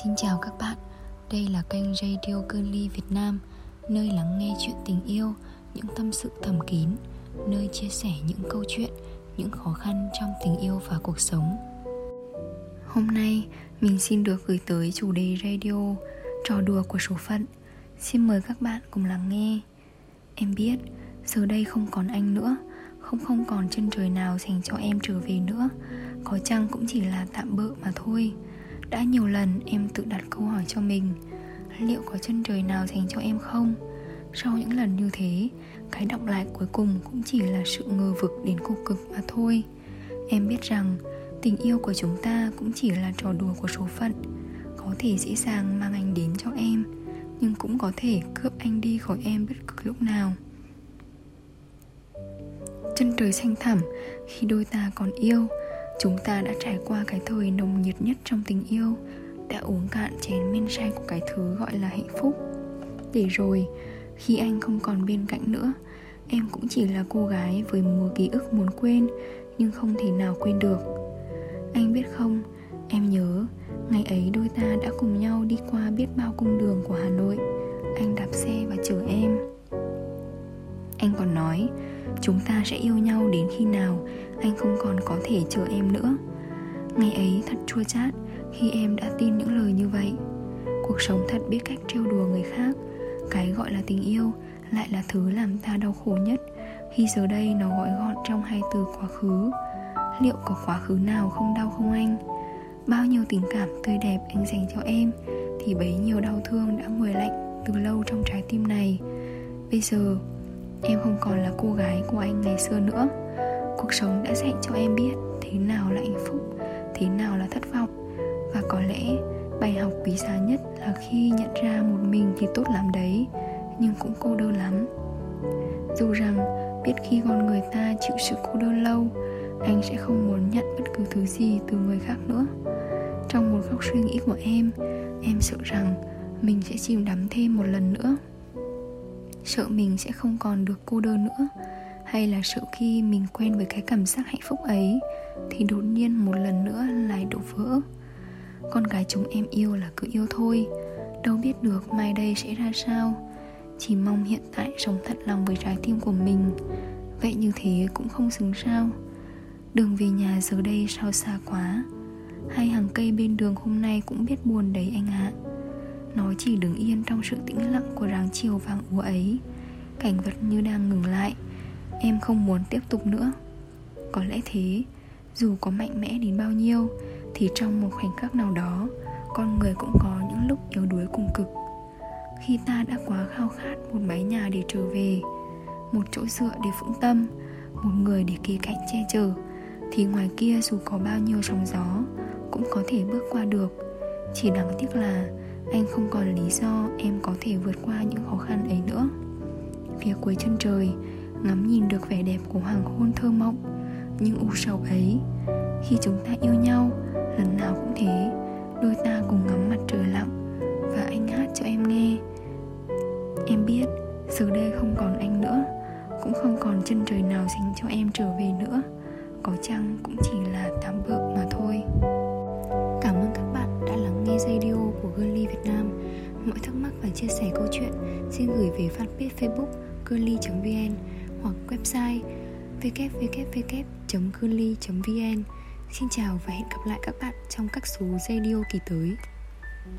Xin chào các bạn, đây là kênh Radio Cơn Ly Việt Nam Nơi lắng nghe chuyện tình yêu, những tâm sự thầm kín Nơi chia sẻ những câu chuyện, những khó khăn trong tình yêu và cuộc sống. Hôm nay mình xin được gửi tới chủ đề radio Trò đùa của số phận. Xin mời các bạn cùng lắng nghe. Em biết, giờ đây không còn anh nữa Không không còn chân trời nào dành cho em trở về nữa. Có chăng cũng chỉ là tạm bợ mà thôi đã nhiều lần em tự đặt câu hỏi cho mình, Liệu có chân trời nào dành cho em không? Sau những lần như thế, Cái động lại cuối cùng cũng chỉ là sự ngờ vực đến cục cực mà thôi. Em biết rằng, tình yêu của chúng ta cũng chỉ là trò đùa của số phận. Có thể dễ dàng mang anh đến cho em, Nhưng cũng có thể cướp anh đi khỏi em bất cứ lúc nào. Chân trời xanh thẳm khi đôi ta còn yêu Chúng ta đã trải qua cái thời nồng nhiệt nhất trong tình yêu Đã uống cạn chén men say của cái thứ gọi là hạnh phúc. Để rồi, khi anh không còn bên cạnh nữa Em cũng chỉ là cô gái với mùa ký ức muốn quên Nhưng không thể nào quên được. Anh biết không, em nhớ Ngày ấy đôi ta đã cùng nhau đi qua biết bao cung đường của Hà Nội. Anh đạp xe và chở em. Anh còn nói, Chúng ta sẽ yêu nhau đến khi nào anh không còn có thể chờ em nữa? Ngày ấy thật chua chát khi em đã tin những lời như vậy. Cuộc sống thật biết cách trêu đùa người khác, cái gọi là tình yêu lại là thứ làm ta đau khổ nhất. Khi giờ đây nó gọi gọn trong hai từ quá khứ, liệu có quá khứ nào không đau không anh? Bao nhiêu tình cảm tươi đẹp anh dành cho em, thì bấy nhiêu đau thương đã nguội lạnh từ lâu trong trái tim này. Bây giờ em không còn là cô gái của anh ngày xưa nữa. Cuộc sống đã dạy cho em biết thế nào là hạnh phúc, thế nào là thất vọng. Và có lẽ bài học quý giá nhất là khi nhận ra một mình thì tốt lắm đấy, nhưng cũng cô đơn lắm. Dù rằng biết khi con người ta chịu sự cô đơn lâu, anh sẽ không muốn nhận bất cứ thứ gì từ người khác nữa. Trong một góc suy nghĩ của em em sợ rằng mình sẽ chìm đắm thêm một lần nữa sợ mình sẽ không còn được cô đơn nữa. Hay là sợ khi mình quen với cái cảm giác hạnh phúc ấy, thì đột nhiên một lần nữa lại đổ vỡ. Con gái chúng em yêu là cứ yêu thôi, đâu biết được mai đây sẽ ra sao. Chỉ mong hiện tại sống thật lòng với trái tim của mình, vậy như thế cũng không xứng sao. Đường về nhà giờ đây sao xa quá. Hai hàng cây bên đường hôm nay cũng biết buồn đấy anh ạ nó chỉ đứng yên trong sự tĩnh lặng của ráng chiều vàng úa ấy. Cảnh vật như đang ngừng lại, em không muốn tiếp tục nữa. Có lẽ thế, dù có mạnh mẽ đến bao nhiêu, thì trong một khoảnh khắc nào đó, con người cũng có những lúc yếu đuối cùng cực. Khi ta đã quá khao khát một mái nhà để trở về, một chỗ dựa để vững tâm, một người để kề cạnh che chở, thì ngoài kia dù có bao nhiêu sóng gió, cũng có thể bước qua được. Chỉ đáng tiếc là anh không còn lý do em có thể vượt qua những khó khăn ấy nữa. Phía cuối chân trời, ngắm nhìn được vẻ đẹp của hoàng hôn thơ mộng nhưng u sầu ấy. Khi chúng ta yêu nhau, lần nào cũng thế. Đôi ta cùng ngắm mặt trời lặng và anh hát cho em nghe. Em biết, giờ đây không còn anh nữa, cũng không còn chân trời nào dành cho em trở về nữa. Có chăng cũng chỉ là tạm bợ mà thôi. Cảm ơn các bạn đã lắng nghe radio của girlie chia sẻ câu chuyện, xin gửi về fanpage facebook curly.vn hoặc website www.curly.vn Xin chào và hẹn gặp lại các bạn trong các số radio kỳ tới.